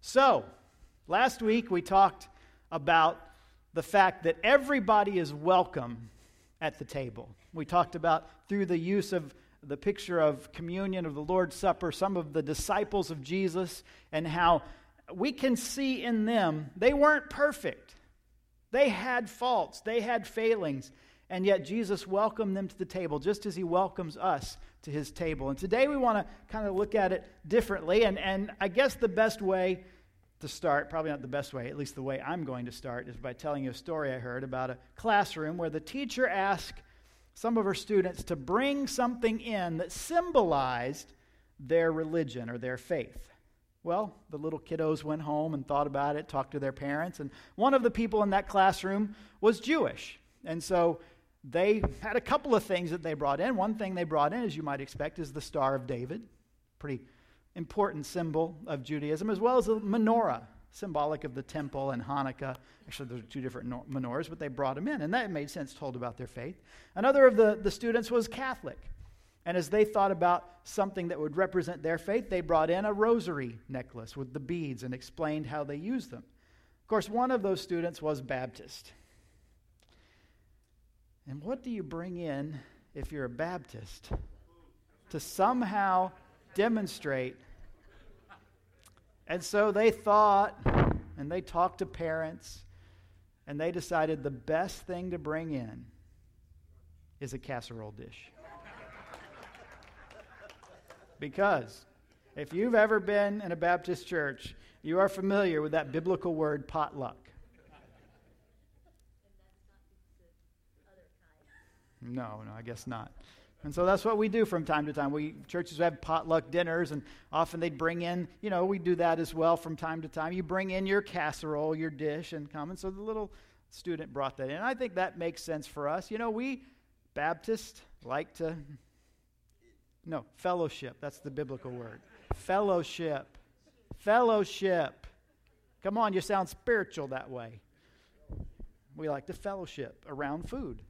So, last week we talked about the fact that everybody is welcome at the table. We talked about through the use of the picture of communion of the Lord's Supper, some of the disciples of Jesus, and how we can see in them they weren't perfect. They had faults, they had failings, and yet Jesus welcomed them to the table just as he welcomes us to his table. And today we want to kind of look at it differently, and, and I guess the best way to start, probably not the best way, at least the way I'm going to start, is by telling you a story I heard about a classroom where the teacher asked some of her students to bring something in that symbolized their religion or their faith. Well, the little kiddos went home and thought about it, talked to their parents, and one of the people in that classroom was Jewish. And so they had a couple of things that they brought in. One thing they brought in, as you might expect, is the Star of David, pretty important symbol of Judaism, as well as a menorah, symbolic of the temple and Hanukkah. Actually, those are two different menorahs, but they brought them in, and that made sense told about their faith. Another of the, the students was Catholic. And as they thought about something that would represent their faith, they brought in a rosary necklace with the beads and explained how they used them. Of course, one of those students was Baptist. And what do you bring in if you're a Baptist? To somehow demonstrate. And so they thought, and they talked to parents, and they decided the best thing to bring in is a casserole dish. Because if you've ever been in a Baptist church, you are familiar with that biblical word potluck. No, no, I guess not. And so that's what we do from time to time. We churches have potluck dinners, and often they bring in, you know, we do that as well from time to time. You bring in your casserole, your dish, and come. And so the little student brought that in. I think that makes sense for us. You know, we Baptists like to no, fellowship. That's the biblical word. Fellowship. Fellowship. Come on, you sound spiritual that way. We like to fellowship around food.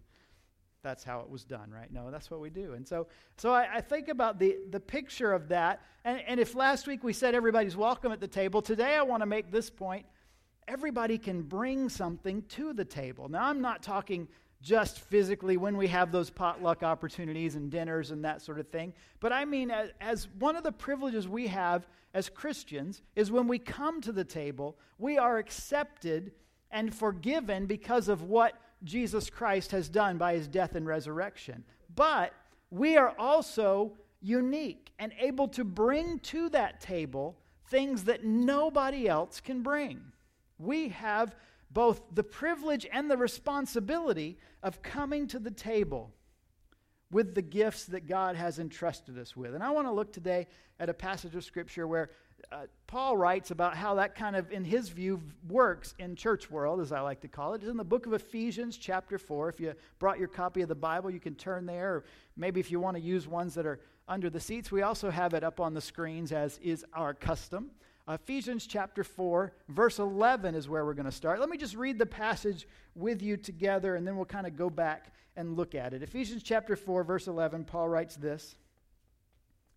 That's how it was done, right? No, that's what we do. And so, so I, I think about the, the picture of that. And, and if last week we said everybody's welcome at the table, today I want to make this point. Everybody can bring something to the table. Now, I'm not talking just physically when we have those potluck opportunities and dinners and that sort of thing. But I mean, as, as, one of the privileges we have as Christians is when we come to the table, we are accepted and forgiven because of what Jesus Christ has done by his death and resurrection. But we are also unique and able to bring to that table things that nobody else can bring. We have both the privilege and the responsibility of coming to the table with the gifts that God has entrusted us with. And I want to look today at a passage of Scripture where uh, Paul writes about how that kind of, in his view, works in church world, as I like to call it. It's in the book of Ephesians, chapter 4. If you brought your copy of the Bible, you can turn there. Or maybe if you want to use ones that are under the seats, we also have it up on the screens, as is our custom. Ephesians chapter 4, verse 11 is where we're going to start. Let me just read the passage with you together, and then we'll kind of go back and look at it. Ephesians chapter 4, verse 11, Paul writes this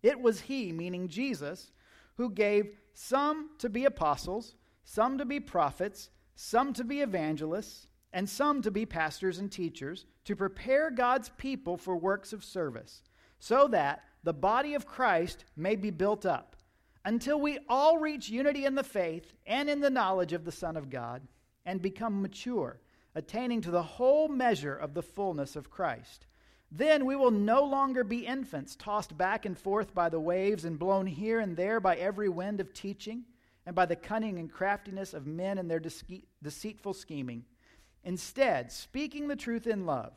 It was he, meaning Jesus, who gave some to be apostles, some to be prophets, some to be evangelists, and some to be pastors and teachers, to prepare God's people for works of service, so that the body of Christ may be built up until we all reach unity in the faith and in the knowledge of the Son of God and become mature, attaining to the whole measure of the fullness of Christ. Then we will no longer be infants, tossed back and forth by the waves and blown here and there by every wind of teaching and by the cunning and craftiness of men and their deceitful scheming. Instead, speaking the truth in love,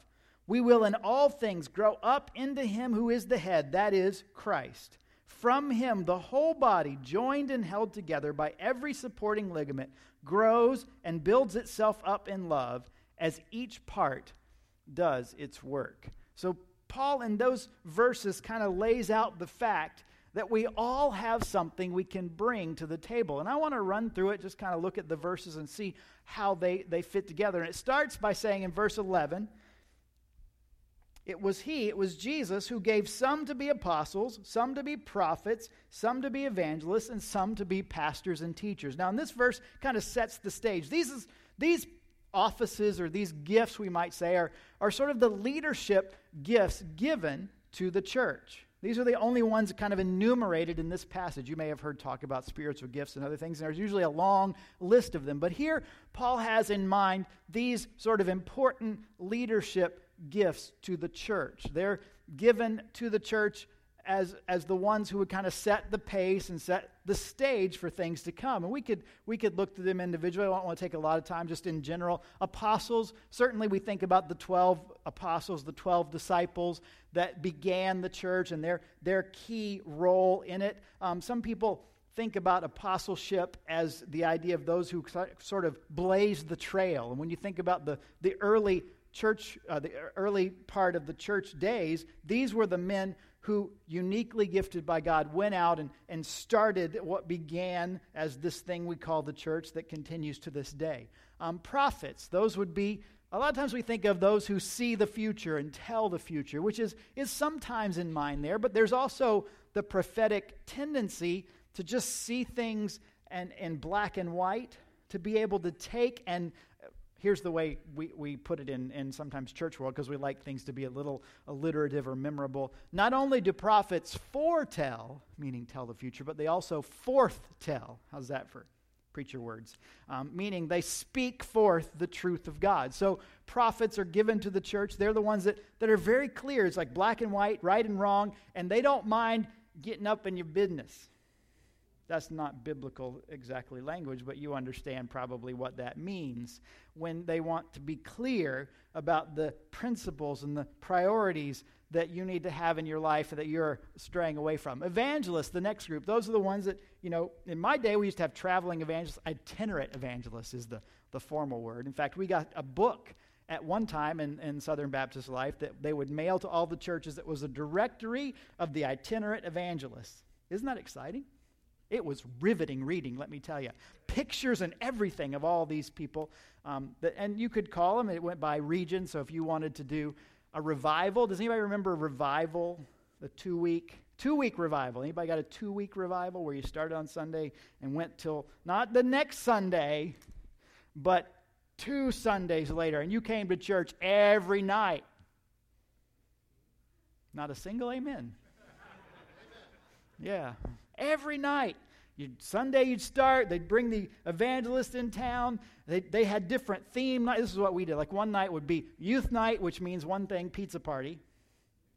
we will in all things grow up into him who is the head, that is, Christ from him, the whole body, joined and held together by every supporting ligament, grows and builds itself up in love as each part does its work. So, Paul, in those verses, kind of lays out the fact that we all have something we can bring to the table. And I want to run through it, just kind of look at the verses and see how they, they fit together. And it starts by saying in verse 11, it was He, it was Jesus, who gave some to be apostles, some to be prophets, some to be evangelists, and some to be pastors and teachers. Now, in this verse, kind of sets the stage. These, is, these offices or these gifts, we might say, are, are sort of the leadership gifts given to the church. These are the only ones kind of enumerated in this passage. You may have heard talk about spiritual gifts and other things, and there's usually a long list of them. But here, Paul has in mind these sort of important leadership gifts to the church. They're given to the church as, as the ones who would kind of set the pace and set the stage for things to come. And we could, we could look to them individually. I don't want to take a lot of time just in general. Apostles, certainly we think about the 12 apostles, the 12 disciples that began the church and their, their key role in it. Um, some people think about apostleship as the idea of those who sort of blazed the trail. And when you think about the, the early church, uh, the early part of the church days, these were the men who, uniquely gifted by God, went out and, and started what began as this thing we call the church that continues to this day. Um, prophets, those would be, a lot of times we think of those who see the future and tell the future, which is, is sometimes in mind there, but there's also the prophetic tendency to just see things and, in black and white, to be able to take and here's the way we, we put it in, in sometimes church world because we like things to be a little alliterative or memorable. Not only do prophets foretell, meaning tell the future, but they also forth tell. How's that for preacher words? Um, meaning they speak forth the truth of God. So prophets are given to the church. They're the ones that, that are very clear. It's like black and white, right and wrong, and they don't mind getting up in your business. That's not biblical exactly language, but you understand probably what that means when they want to be clear about the principles and the priorities that you need to have in your life that you're straying away from. Evangelists, the next group, those are the ones that, you know, in my day we used to have traveling evangelists. Itinerant evangelists is the, the formal word. In fact, we got a book at one time in, in Southern Baptist life that they would mail to all the churches that was a directory of the itinerant evangelists. Isn't that exciting? It was riveting reading, let me tell you. Pictures and everything of all these people. Um, that, and you could call them, it went by region. So if you wanted to do a revival, does anybody remember a revival? The two week two week revival. Anybody got a two week revival where you started on Sunday and went till not the next Sunday, but two Sundays later, and you came to church every night? Not a single amen. Yeah. Every night. You'd, Sunday you'd start, they'd bring the evangelist in town. They, they had different theme nights. This is what we did. Like one night would be youth night, which means one thing pizza party,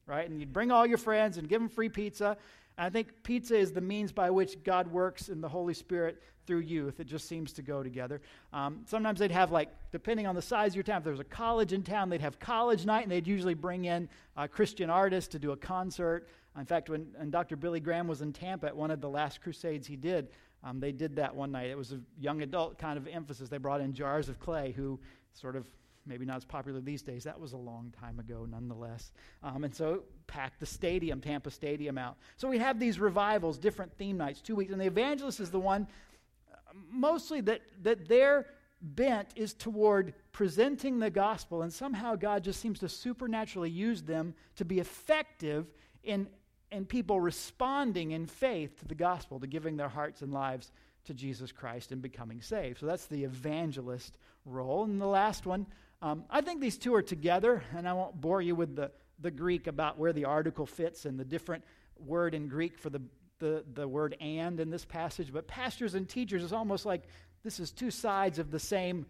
right? And you'd bring all your friends and give them free pizza. And I think pizza is the means by which God works in the Holy Spirit through youth. It just seems to go together. Um, sometimes they'd have, like, depending on the size of your town, if there was a college in town, they'd have college night, and they'd usually bring in a Christian artists to do a concert. In fact, when, when Dr. Billy Graham was in Tampa at one of the last crusades he did, um, they did that one night. It was a young adult kind of emphasis. They brought in jars of clay, who sort of maybe not as popular these days. That was a long time ago, nonetheless. Um, and so packed the stadium, Tampa Stadium, out. So we have these revivals, different theme nights, two weeks. And the evangelist is the one, uh, mostly that, that their bent is toward presenting the gospel. And somehow God just seems to supernaturally use them to be effective in and people responding in faith to the gospel, to giving their hearts and lives to Jesus Christ and becoming saved. So that's the evangelist role. And the last one, um, I think these two are together, and I won't bore you with the, the Greek about where the article fits and the different word in Greek for the, the, the word and in this passage. But pastors and teachers is almost like this is two sides of the same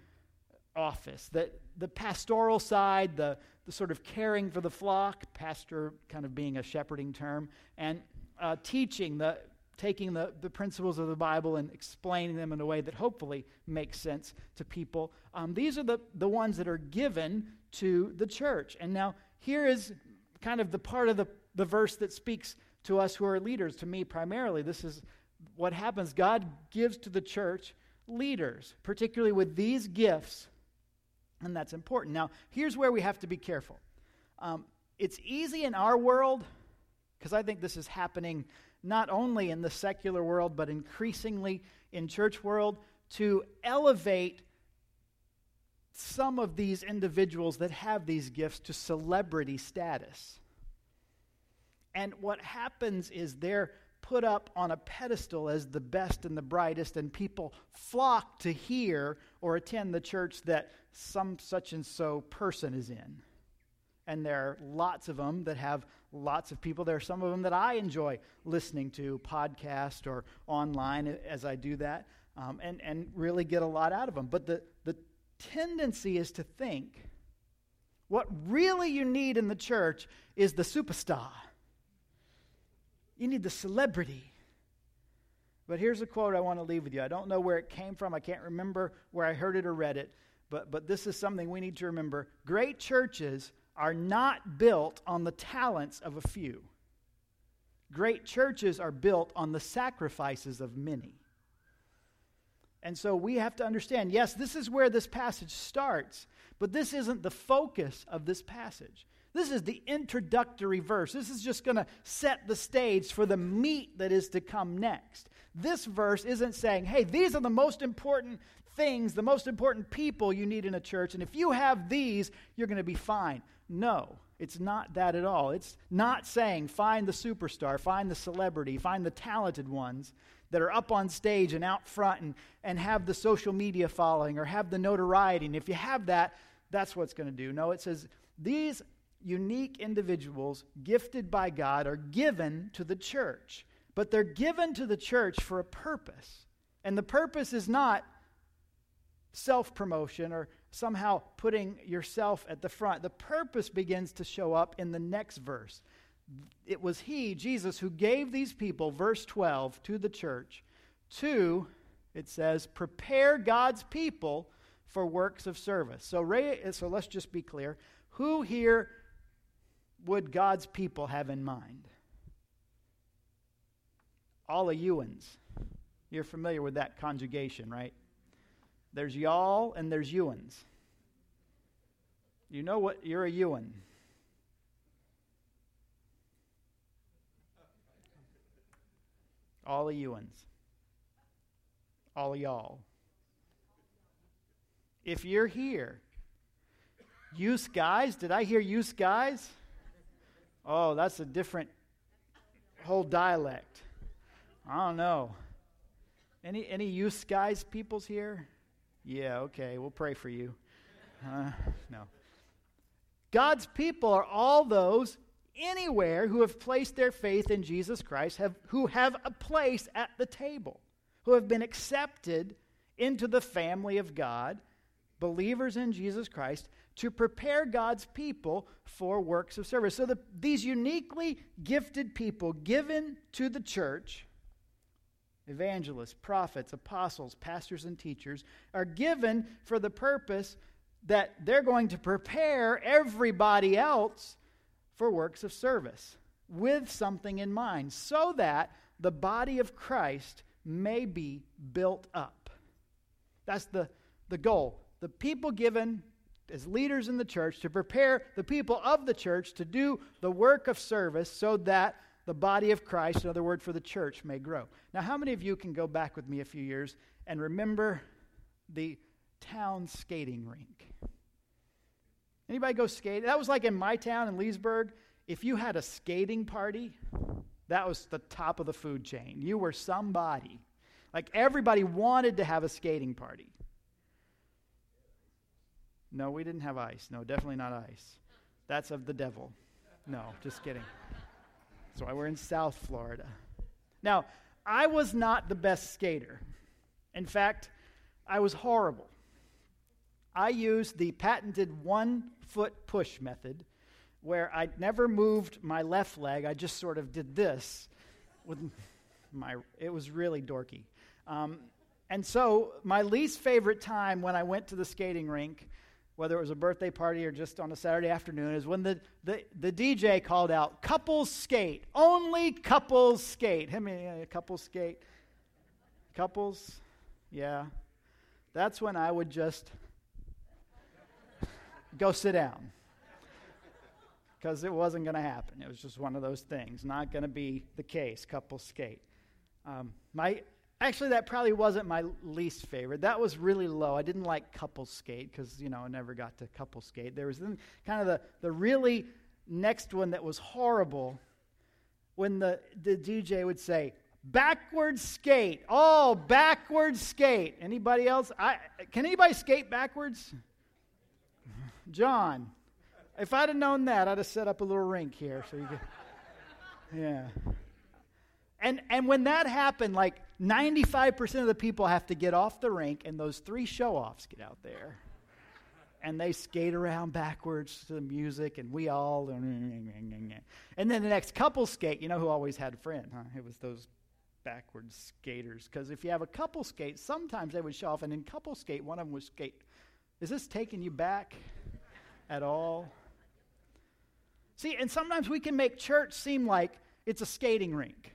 office. That the pastoral side, the, the sort of caring for the flock, pastor kind of being a shepherding term, and uh, teaching, the, taking the, the principles of the Bible and explaining them in a way that hopefully makes sense to people. Um, these are the, the ones that are given to the church. And now here is kind of the part of the, the verse that speaks to us who are leaders, to me primarily. This is what happens. God gives to the church leaders, particularly with these gifts and that's important. Now, here's where we have to be careful. Um, it's easy in our world, because I think this is happening not only in the secular world, but increasingly in church world, to elevate some of these individuals that have these gifts to celebrity status. And what happens is they're put up on a pedestal as the best and the brightest, and people flock to hear or attend the church that some such and so person is in. And there are lots of them that have lots of people. There are some of them that I enjoy listening to, podcast or online as I do that, um, and, and really get a lot out of them. But the, the tendency is to think what really you need in the church is the superstar you need the celebrity. But here's a quote I want to leave with you. I don't know where it came from. I can't remember where I heard it or read it. But, but this is something we need to remember. Great churches are not built on the talents of a few. Great churches are built on the sacrifices of many. And so we have to understand yes, this is where this passage starts, but this isn't the focus of this passage. This is the introductory verse. This is just going to set the stage for the meat that is to come next. This verse isn't saying, hey, these are the most important things, the most important people you need in a church, and if you have these, you're going to be fine. No, it's not that at all. It's not saying find the superstar, find the celebrity, find the talented ones that are up on stage and out front and, and have the social media following or have the notoriety. And if you have that, that's what's going to do. No, it says these unique individuals gifted by God are given to the church, but they're given to the church for a purpose. And the purpose is not self promotion or somehow putting yourself at the front. The purpose begins to show up in the next verse. It was He, Jesus, who gave these people, verse 12, to the church to, it says, prepare God's people for works of service. So, so let's just be clear. Who here would God's people have in mind? All of youans. You're familiar with that conjugation, right? There's y'all and there's youans. You know what? You're a ewan. All of youans. All of y'all. If you're here, use guys, did I hear use guys? Oh, that's a different whole dialect. I don't know. Any any use guys peoples here? Yeah, okay, we'll pray for you. Uh, no. God's people are all those anywhere who have placed their faith in Jesus Christ, have, who have a place at the table, who have been accepted into the family of God, believers in Jesus Christ, to prepare God's people for works of service. So the, these uniquely gifted people given to the church, evangelists, prophets, apostles, pastors, and teachers, are given for the purpose that they're going to prepare everybody else for works of service with something in mind so that the body of Christ may be built up. That's the, the goal. The people given as leaders in the church to prepare the people of the church to do the work of service so that the body of Christ, another word for the church, may grow. Now, how many of you can go back with me a few years and remember the town skating rink? Anybody go skating? That was like in my town in Leesburg. If you had a skating party, that was the top of the food chain. You were somebody. Like everybody wanted to have a skating party. No, we didn't have ice. No, definitely not ice. That's of the devil. No, just kidding. That's why we're in South Florida. Now, I was not the best skater. In fact, I was horrible. I used the patented one foot push method where I never moved my left leg. I just sort of did this with my, it was really dorky. Um, and so, my least favorite time when I went to the skating rink whether it was a birthday party or just on a Saturday afternoon, is when the, the, the DJ called out, couples skate, only couples skate. How many uh, couples skate? Couples? Yeah. That's when I would just go sit down. Because it wasn't going to happen. It was just one of those things. Not going to be the case. Couples skate. Um, my Actually, that probably wasn't my least favorite. That was really low. I didn't like couple skate because, you know, I never got to couple skate. There was then kind of the, the really next one that was horrible when the, the DJ would say, backward skate. Oh, backward skate. Anybody else? I, can anybody skate backwards? John. If I'd have known that, I'd have set up a little rink here so you could. Yeah. And, and when that happened, like 95% of the people have to get off the rink, and those three show offs get out there. And they skate around backwards to the music, and we all. And then the next couple skate. You know who always had a friend, huh? It was those backwards skaters. Because if you have a couple skate, sometimes they would show off, and in couple skate, one of them would skate. Is this taking you back at all? See, and sometimes we can make church seem like it's a skating rink.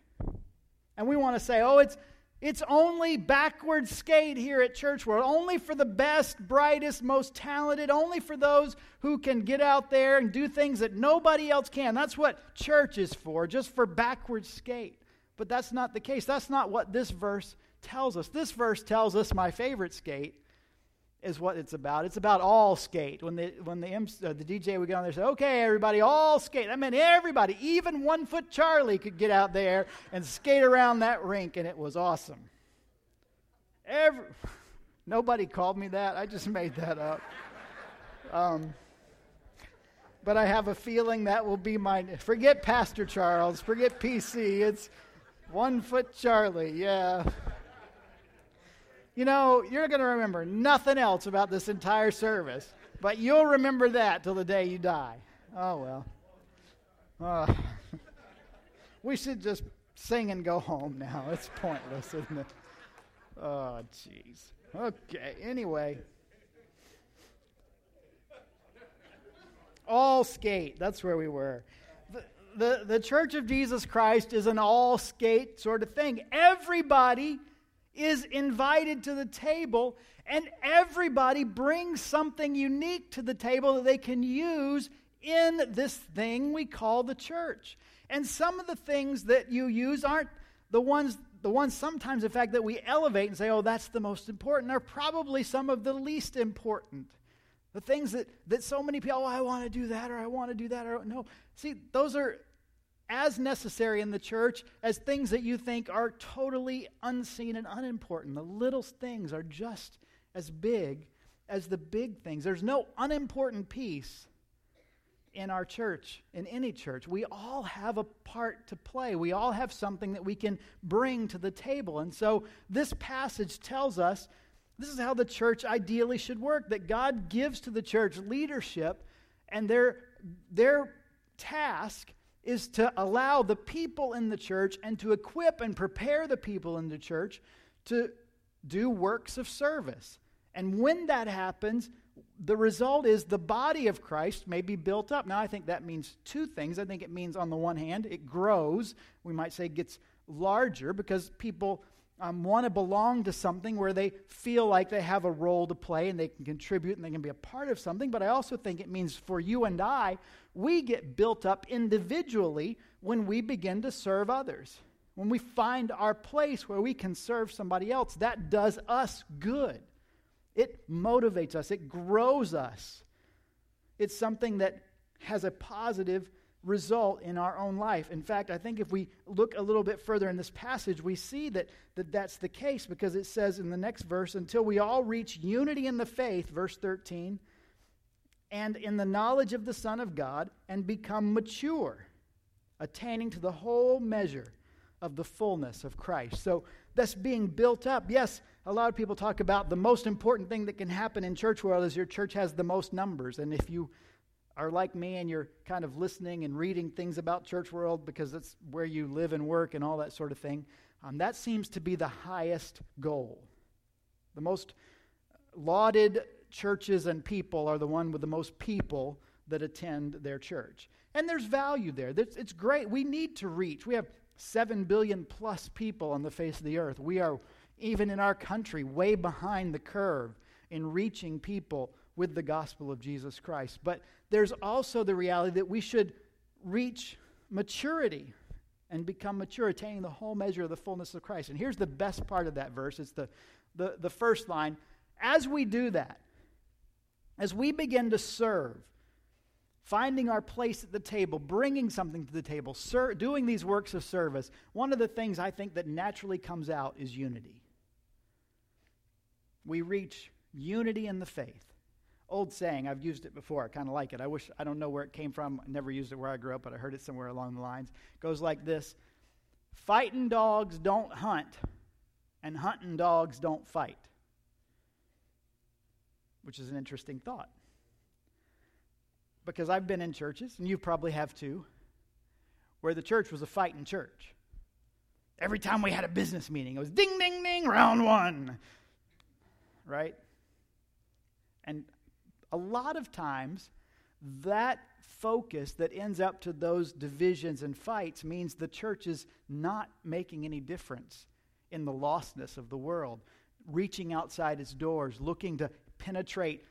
And we want to say, oh, it's, it's only backward skate here at Church World, only for the best, brightest, most talented, only for those who can get out there and do things that nobody else can. That's what church is for, just for backward skate. But that's not the case. That's not what this verse tells us. This verse tells us my favorite skate is what it's about. It's about all skate. When the when the uh, the DJ would get on there and say, "Okay, everybody, all skate." I meant everybody, even one foot Charlie, could get out there and skate around that rink, and it was awesome. Every, nobody called me that. I just made that up. Um, but I have a feeling that will be my. Forget Pastor Charles. Forget PC. It's one foot Charlie. Yeah. You know, you're going to remember nothing else about this entire service, but you'll remember that till the day you die. Oh, well. Uh, we should just sing and go home now. It's pointless, isn't it? Oh, jeez. Okay, anyway. All skate. That's where we were. The, the, the Church of Jesus Christ is an all skate sort of thing. Everybody is invited to the table, and everybody brings something unique to the table that they can use in this thing we call the church. And some of the things that you use aren't the ones the ones sometimes in fact that we elevate and say oh that's the most important are probably some of the least important the things that that so many people oh i want to do that or i want to do that or no see those are as necessary in the church as things that you think are totally unseen and unimportant. The little things are just as big as the big things. There's no unimportant piece in our church, in any church. We all have a part to play. We all have something that we can bring to the table. And so this passage tells us this is how the church ideally should work that God gives to the church leadership, and their, their task is to allow the people in the church and to equip and prepare the people in the church to do works of service. And when that happens, the result is the body of Christ may be built up. Now, I think that means two things. I think it means, on the one hand, it grows. We might say gets larger because people um, want to belong to something where they feel like they have a role to play and they can contribute and they can be a part of something. But I also think it means for you and I, we get built up individually when we begin to serve others. When we find our place where we can serve somebody else, that does us good. It motivates us, it grows us. It's something that has a positive result in our own life. In fact, I think if we look a little bit further in this passage, we see that, that that's the case because it says in the next verse, until we all reach unity in the faith, verse 13, and in the knowledge of the Son of God, and become mature, attaining to the whole measure of the fullness of Christ. So that's being built up. Yes, a lot of people talk about the most important thing that can happen in church world is your church has the most numbers. And if you are like me and you're kind of listening and reading things about church world because that's where you live and work and all that sort of thing, um, that seems to be the highest goal. The most lauded churches and people are the one with the most people that attend their church. And there's value there. It's great. We need to reach. We have 7 billion plus people on the face of the earth. We are, even in our country, way behind the curve in reaching people with the gospel of Jesus Christ. But there's also the reality that we should reach maturity. and become mature, attaining the whole measure of the fullness of Christ. And here's the best part of that verse it's the, the, the first line. As we do that, as we begin to serve, finding our place at the table, bringing something to the table, ser- doing these works of service, one of the things I think that naturally comes out is unity. We reach unity in the faith. Old saying, I've used it before. I kind of like it. I wish, I don't know where it came from. I never used it where I grew up, but I heard it somewhere along the lines. It goes like this Fighting dogs don't hunt, and hunting dogs don't fight. Which is an interesting thought. Because I've been in churches, and you probably have too, where the church was a fighting church. Every time we had a business meeting, it was ding, ding, ding, round one. Right? And a lot of times, that focus that ends up to those divisions and fights means the church is not making any difference in the lostness of the world, reaching outside its doors, looking to penetrate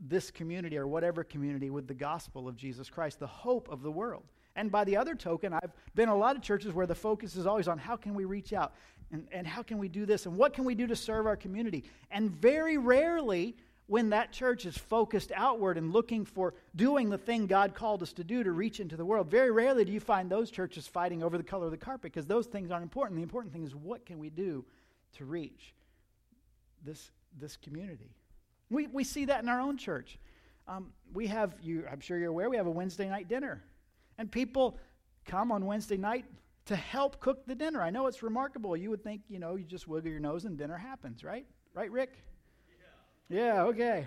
this community or whatever community with the gospel of Jesus Christ, the hope of the world. And by the other token, I've been a lot of churches where the focus is always on how can we reach out and, and how can we do this and what can we do to serve our community. And very rarely, when that church is focused outward and looking for doing the thing God called us to do to reach into the world, very rarely do you find those churches fighting over the color of the carpet because those things aren't important. The important thing is what can we do to reach this, this community. We, we see that in our own church. Um, we have, you, I'm sure you're aware, we have a Wednesday night dinner. And people come on Wednesday night to help cook the dinner. I know it's remarkable. You would think, you know, you just wiggle your nose and dinner happens, right? Right, Rick? Yeah, okay.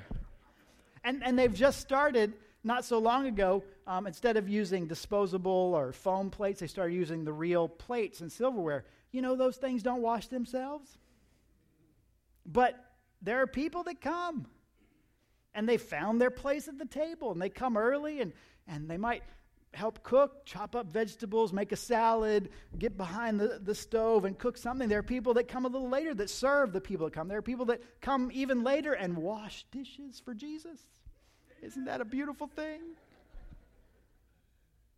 And, and they've just started not so long ago, um, instead of using disposable or foam plates, they started using the real plates and silverware. You know, those things don't wash themselves. But there are people that come and they found their place at the table and they come early and, and they might help cook, chop up vegetables, make a salad, get behind the, the stove and cook something. There are people that come a little later that serve the people that come. There are people that come even later and wash dishes for Jesus. Isn't that a beautiful thing?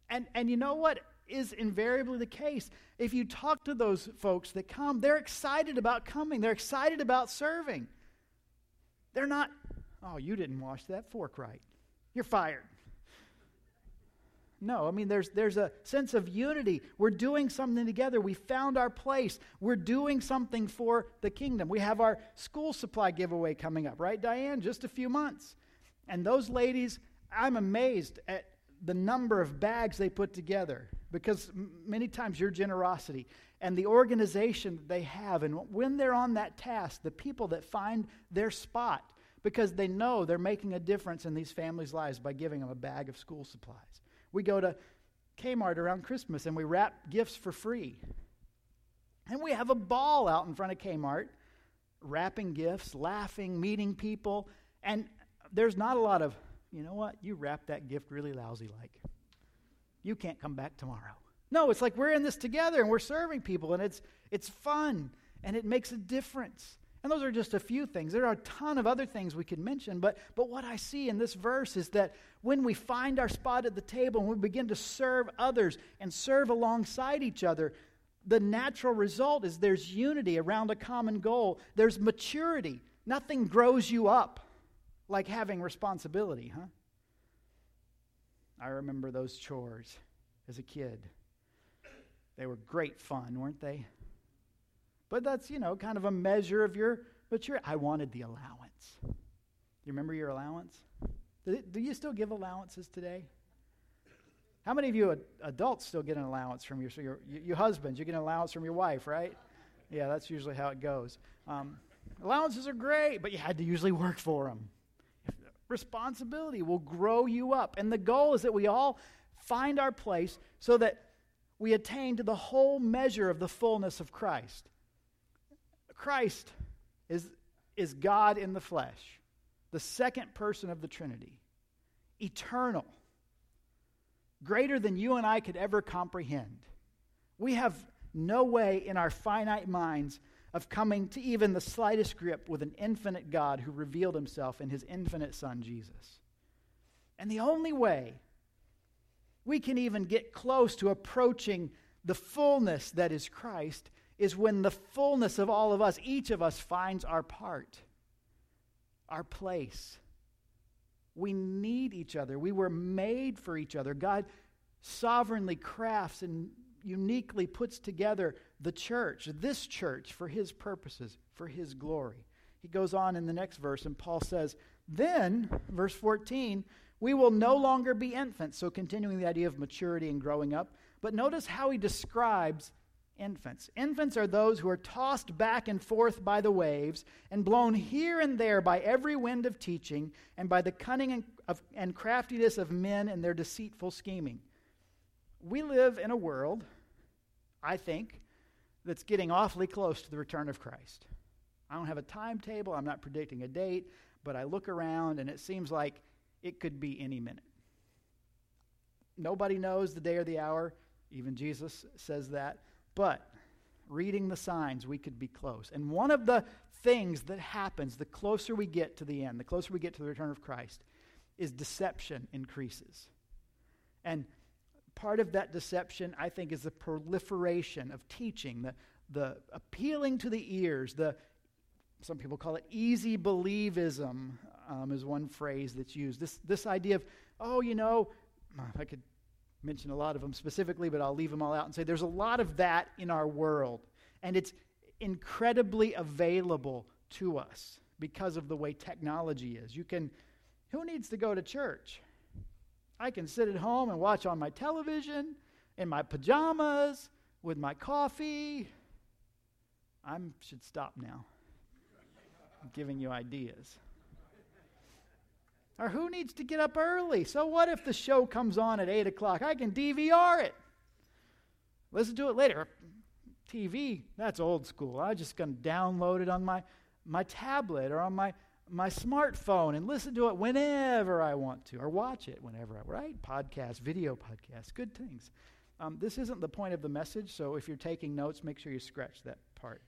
And, and you know what is invariably the case? If you talk to those folks that come, they're excited about coming, they're excited about serving. They're not, oh, you didn't wash that fork right. You're fired. No, I mean, there's, there's a sense of unity. We're doing something together. We found our place. We're doing something for the kingdom. We have our school supply giveaway coming up, right, Diane? Just a few months. And those ladies, I'm amazed at the number of bags they put together because many times your generosity and the organization they have, and when they're on that task, the people that find their spot because they know they're making a difference in these families' lives by giving them a bag of school supplies. We go to Kmart around Christmas and we wrap gifts for free. And we have a ball out in front of Kmart, wrapping gifts, laughing, meeting people. And there's not a lot of, you know what, you wrapped that gift really lousy like. You can't come back tomorrow. No, it's like we're in this together and we're serving people and it's, it's fun and it makes a difference. And those are just a few things. There are a ton of other things we could mention, but, but what I see in this verse is that when we find our spot at the table and we begin to serve others and serve alongside each other, the natural result is there's unity around a common goal, there's maturity. Nothing grows you up like having responsibility, huh? I remember those chores as a kid. They were great fun, weren't they? But that's, you know, kind of a measure of your maturity. I wanted the allowance. You remember your allowance? Do you still give allowances today? How many of you adults still get an allowance from your, so your, your husbands? You get an allowance from your wife, right? Yeah, that's usually how it goes. Um, allowances are great, but you had to usually work for them. Responsibility will grow you up. And the goal is that we all find our place so that we attain to the whole measure of the fullness of Christ. Christ is, is God in the flesh, the second person of the Trinity, eternal, greater than you and I could ever comprehend. We have no way in our finite minds of coming to even the slightest grip with an infinite God who revealed himself in his infinite Son, Jesus. And the only way we can even get close to approaching the fullness that is Christ is when the fullness of all of us, each of us, finds our part, our place. We need each other. We were made for each other. God sovereignly crafts and uniquely puts together the church, this church, for his purposes, for his glory. He goes on in the next verse, and Paul says, Then, verse 14, we will no longer be infants. So, continuing the idea of maturity and growing up. But notice how he describes infants. Infants are those who are tossed back and forth by the waves and blown here and there by every wind of teaching and by the cunning and, of, and craftiness of men and their deceitful scheming. We live in a world, I think, that's getting awfully close to the return of Christ. I don't have a timetable, I'm not predicting a date, but I look around and it seems like it could be any minute. Nobody knows the day or the hour. Even Jesus says that. But reading the signs, we could be close. And one of the things that happens the closer we get to the end, the closer we get to the return of Christ, is deception increases. And part of that deception, I think, is the proliferation of teaching, the, the appealing to the ears, the some people call it easy believism, um, is one phrase that's used. This, this idea of, oh, you know, I could mention a lot of them specifically, but I'll leave them all out and say there's a lot of that in our world. And it's incredibly available to us because of the way technology is. You can, who needs to go to church? I can sit at home and watch on my television, in my pajamas, with my coffee. I should stop now. I'm giving you ideas. Or who needs to get up early? So what if the show comes on at 8 o'clock? I can DVR it. Listen to it later. TV, that's old school. I'm just going to download it on my, my tablet or on my, my smartphone and listen to it whenever I want to, or watch it whenever I, right? Podcast, video podcast, good things. Um, this isn't the point of the message, so if you're taking notes, make sure you scratch that part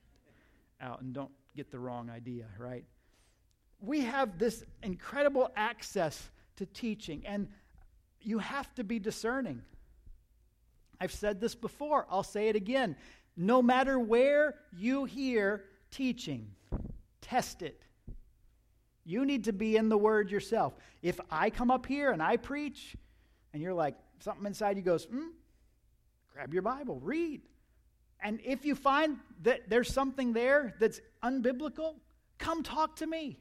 out and don't get the wrong idea, right? We have this incredible access to teaching, and you have to be discerning. I've said this before, I'll say it again. No matter where you hear teaching, test it. You need to be in the Word yourself. If I come up here and I preach, and you're like, something inside you goes, hmm, grab your Bible, read. And if you find that there's something there that's unbiblical, come talk to me.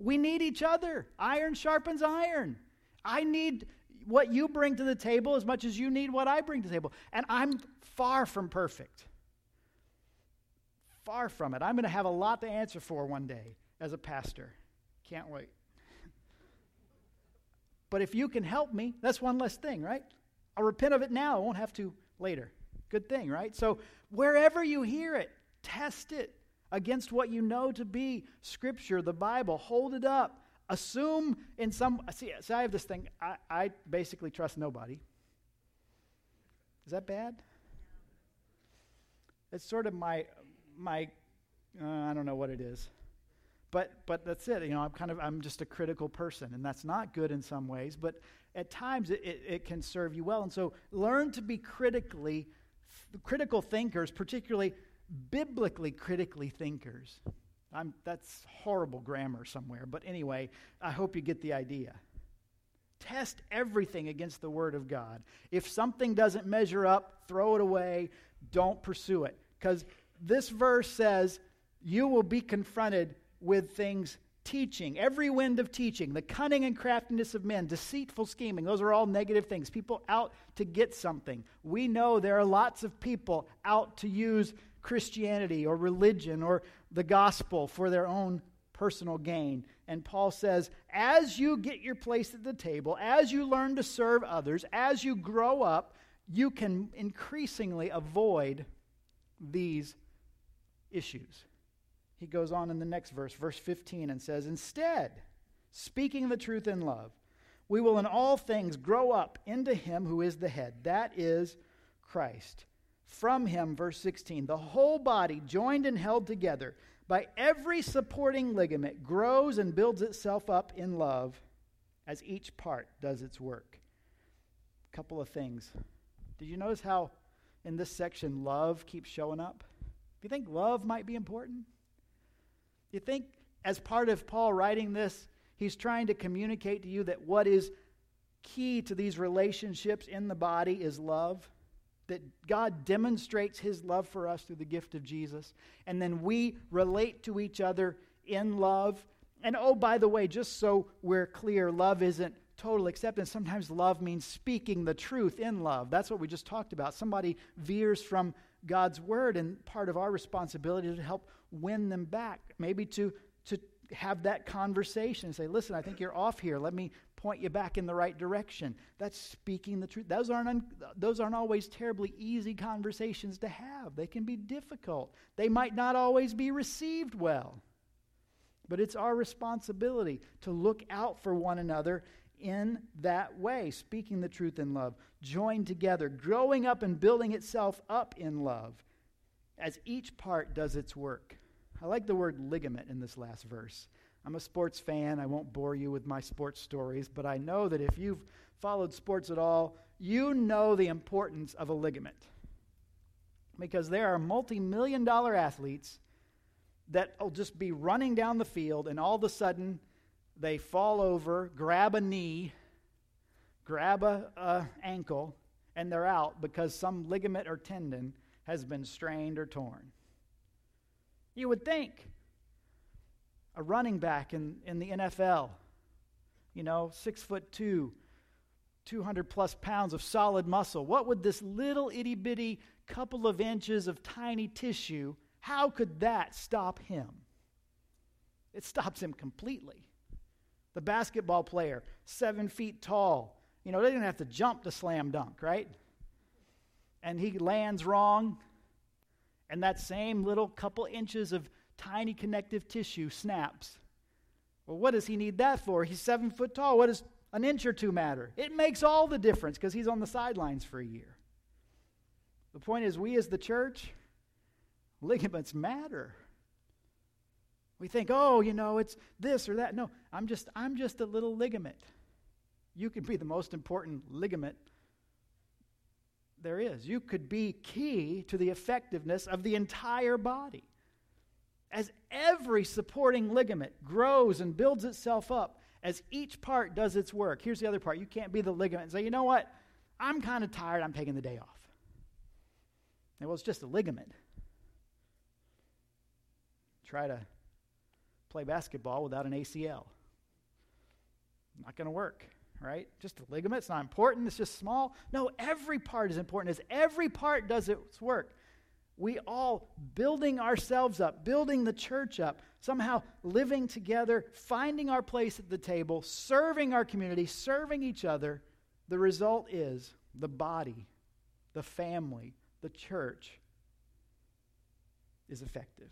We need each other. Iron sharpens iron. I need what you bring to the table as much as you need what I bring to the table. And I'm far from perfect. Far from it. I'm going to have a lot to answer for one day as a pastor. Can't wait. But if you can help me, that's one less thing, right? I'll repent of it now. I won't have to later. Good thing, right? So wherever you hear it, test it against what you know to be Scripture, the Bible. Hold it up. Assume in some. See, see I have this thing. I, I basically trust nobody. Is that bad? It's sort of my my. Uh, I don't know what it is, but but that's it. You know, I'm kind of I'm just a critical person, and that's not good in some ways. But at times it, it, it can serve you well, and so learn to be critically critical thinkers, particularly biblically critically thinkers. I'm, that's horrible grammar somewhere, but anyway, I hope you get the idea. Test everything against the Word of God. If something doesn't measure up, throw it away. Don't pursue it. Because this verse says you will be confronted with things teaching, every wind of teaching, the cunning and craftiness of men, deceitful scheming. Those are all negative things. People out to get something. We know there are lots of people out to use Christianity or religion or the gospel for their own personal gain. And Paul says, as you get your place at the table, as you learn to serve others, as you grow up, you can increasingly avoid these issues. He goes on in the next verse, verse 15, and says, Instead, speaking the truth in love, we will in all things grow up into him who is the head, that is Christ. From him, verse 16, the whole body, joined and held together by every supporting ligament, grows and builds itself up in love as each part does its work. A couple of things. Did you notice how in this section love keeps showing up? Do you think love might be important? Do you think, as part of Paul writing this, he's trying to communicate to you that what is key to these relationships in the body is love? That God demonstrates his love for us through the gift of Jesus, and then we relate to each other in love. And oh, by the way, just so we're clear, love isn't total acceptance. Sometimes love means speaking the truth in love. That's what we just talked about. Somebody veers from God's word, and part of our responsibility is to help win them back. Maybe to, to have that conversation and say, listen, I think you're off here. Let me point you back in the right direction. That's speaking the truth. Those aren't, un- those aren't always terribly easy conversations to have. They can be difficult. They might not always be received well. But it's our responsibility to look out for one another in that way, speaking the truth in love, joined together, growing up and building itself up in love as each part does its work. I like the word ligament in this last verse. I'm a sports fan. I won't bore you with my sports stories, but I know that if you've followed sports at all, you know the importance of a ligament. Because there are multi million dollar athletes that will just be running down the field, and all of a sudden, they fall over, grab a knee, grab a, a ankle, and they're out because some ligament or tendon has been strained or torn. You would think a running back in, in the NFL, you know, six foot two, 200 plus pounds of solid muscle, what would this little itty bitty couple of inches of tiny tissue, how could that stop him? It stops him completely. The basketball player, seven feet tall. You know, they didn't have to jump to slam dunk, right? And he lands wrong, and that same little couple inches of tiny connective tissue snaps. Well, what does he need that for? He's seven foot tall. What does an inch or two matter? It makes all the difference because he's on the sidelines for a year. The point is, we as the church, ligaments matter. We think, oh, you know, it's this or that. No, I'm just, I'm just a little ligament. You could be the most important ligament there is. You could be key to the effectiveness of the entire body. As every supporting ligament grows and builds itself up, as each part does its work. Here's the other part. You can't be the ligament and say, you know what? I'm kind of tired. I'm taking the day off. well, it's just a ligament. Try to play basketball without an ACL. Not going to work, right? Just a ligament, it's not important, it's just small. No, every part is important. As every part does its work, we all building ourselves up, building the church up, somehow living together, finding our place at the table, serving our community, serving each other. The result is the body, the family, the church is effective.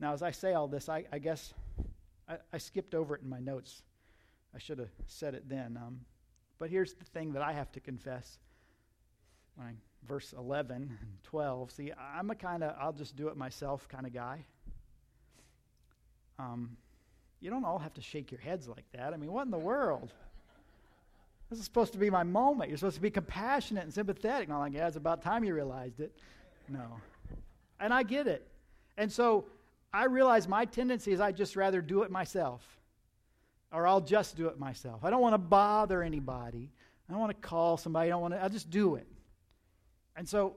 Now, as I say all this, I, I guess I, I, skipped over it in my notes. I should have said it then. Um, but here's the thing that I have to confess. When I, verse 11 and 12, see, I'm a kind of, I'll just do it myself kind of guy. Um, you don't all have to shake your heads like that. I mean, what in the world? This is supposed to be my moment. You're supposed to be compassionate and sympathetic. Not like, yeah, it's about time you realized it. No. And I get it. And so I realize my tendency is I'd just rather do it myself. Or I'll just do it myself. I don't want to bother anybody. I don't want to call somebody. I don't want to, I'll just do it. And so,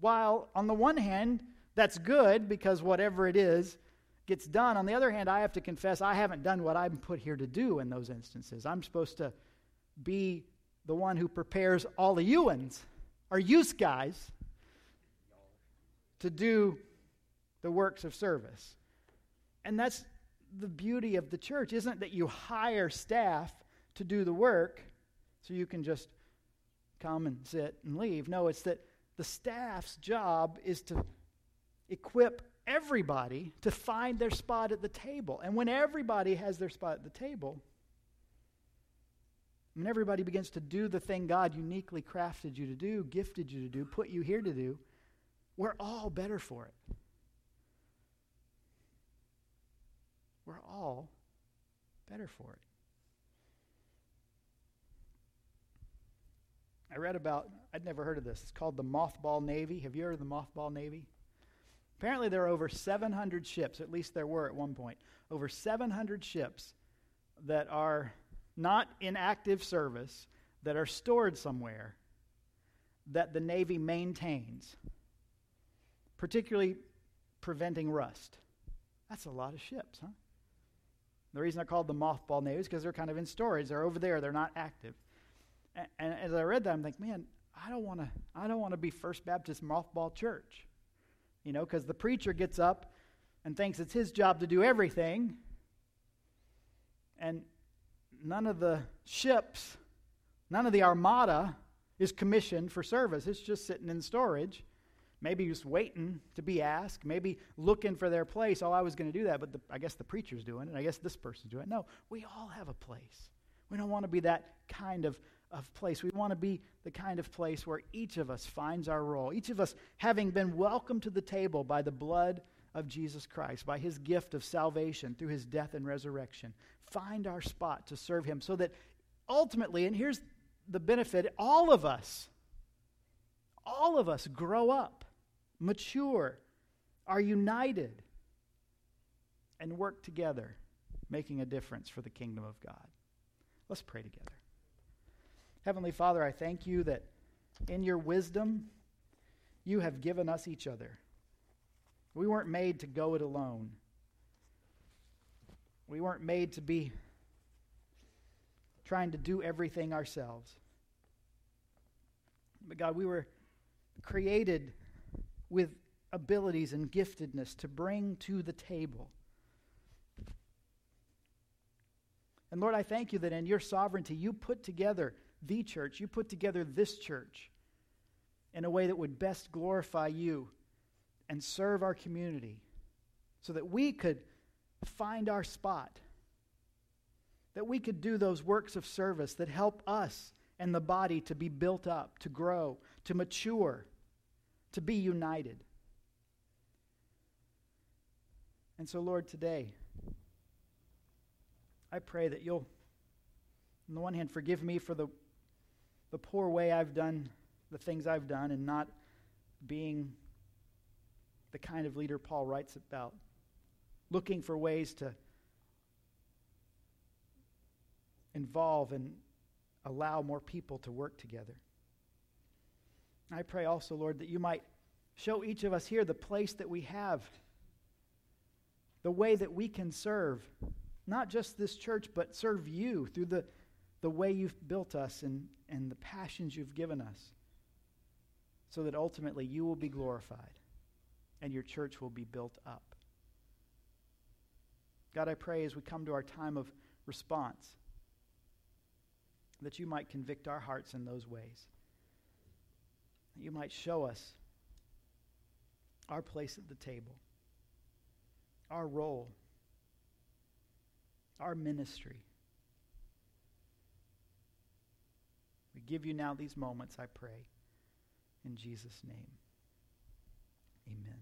while on the one hand, that's good because whatever it is gets done, on the other hand, I have to confess I haven't done what I'm put here to do in those instances. I'm supposed to be the one who prepares all the Ewans, or use guys, to do the works of service. And that's the beauty of the church, isn't? That you hire staff to do the work so you can just come and sit and leave. No, it's that the staff's job is to equip everybody to find their spot at the table. And when everybody has their spot at the table, when everybody begins to do the thing God uniquely crafted you to do, gifted you to do, put you here to do, we're all better for it. we're all better for it. I read about, I'd never heard of this. It's called the Mothball Navy. Have you heard of the Mothball Navy? Apparently, there are over 700 ships, at least there were at one point, over 700 ships that are not in active service, that are stored somewhere, that the Navy maintains, particularly preventing rust. That's a lot of ships, huh? The reason they're called the mothball navy is because they're kind of in storage. They're over there. They're not active. And, and as I read that, I'm like, man, I don't want to. I don't want to be First Baptist mothball church, you know, because the preacher gets up and thinks it's his job to do everything, and none of the ships, none of the armada is commissioned for service. It's just sitting in storage maybe just waiting to be asked, maybe looking for their place. Oh, I was going to do that, but the, I guess the preacher's doing it. I guess this person's doing it. No, we all have a place. We don't want to be that kind of, of place. We want to be the kind of place where each of us finds our role. Each of us, having been welcomed to the table by the blood of Jesus Christ, by his gift of salvation through his death and resurrection, find our spot to serve him so that ultimately, and here's the benefit all of us, all of us grow up mature, are united, and work together, making a difference for the kingdom of God. Let's pray together. Heavenly Father, I thank you that in your wisdom, you have given us each other. We weren't made to go it alone. We weren't made to be trying to do everything ourselves. But God, we were created with abilities and giftedness to bring to the table. And Lord, I thank you that in your sovereignty, you put together the church, you put together this church in a way that would best glorify you and serve our community so that we could find our spot, that we could do those works of service that help us and the body to be built up, to grow, to mature to be united. And so, Lord, today, I pray that you'll, on the one hand, forgive me for the, the poor way I've done the things I've done and not being the kind of leader Paul writes about, looking for ways to involve and allow more people to work together. I pray also, Lord, that you might show each of us here the place that we have, the way that we can serve, not just this church, but serve you through the, the way you've built us and, and the passions you've given us, so that ultimately you will be glorified and your church will be built up. God, I pray as we come to our time of response that you might convict our hearts in those ways that you might show us our place at the table, our role, our ministry. We give you now these moments, I pray. In Jesus' name, amen.